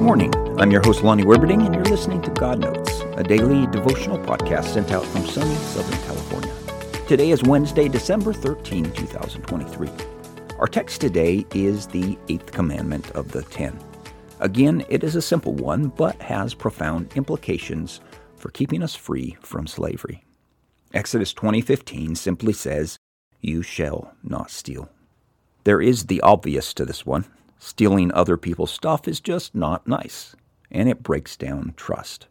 morning. I'm your host, Lonnie Werberding, and you're listening to God Notes, a daily devotional podcast sent out from sunny Southern California. Today is Wednesday, December 13, 2023. Our text today is the eighth commandment of the ten. Again, it is a simple one, but has profound implications for keeping us free from slavery. Exodus 20:15 simply says, "You shall not steal." There is the obvious to this one. Stealing other people's stuff is just not nice, and it breaks down trust.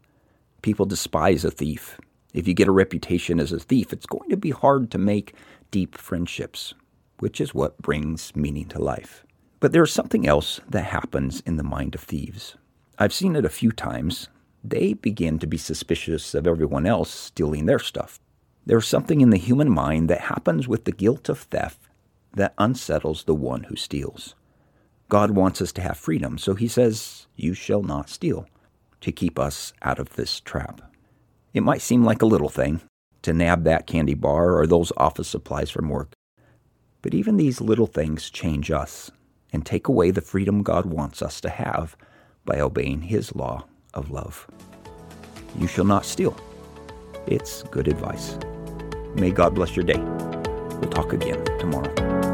People despise a thief. If you get a reputation as a thief, it's going to be hard to make deep friendships, which is what brings meaning to life. But there's something else that happens in the mind of thieves. I've seen it a few times. They begin to be suspicious of everyone else stealing their stuff. There's something in the human mind that happens with the guilt of theft that unsettles the one who steals. God wants us to have freedom, so he says, You shall not steal, to keep us out of this trap. It might seem like a little thing to nab that candy bar or those office supplies from work, but even these little things change us and take away the freedom God wants us to have by obeying his law of love. You shall not steal. It's good advice. May God bless your day. We'll talk again tomorrow.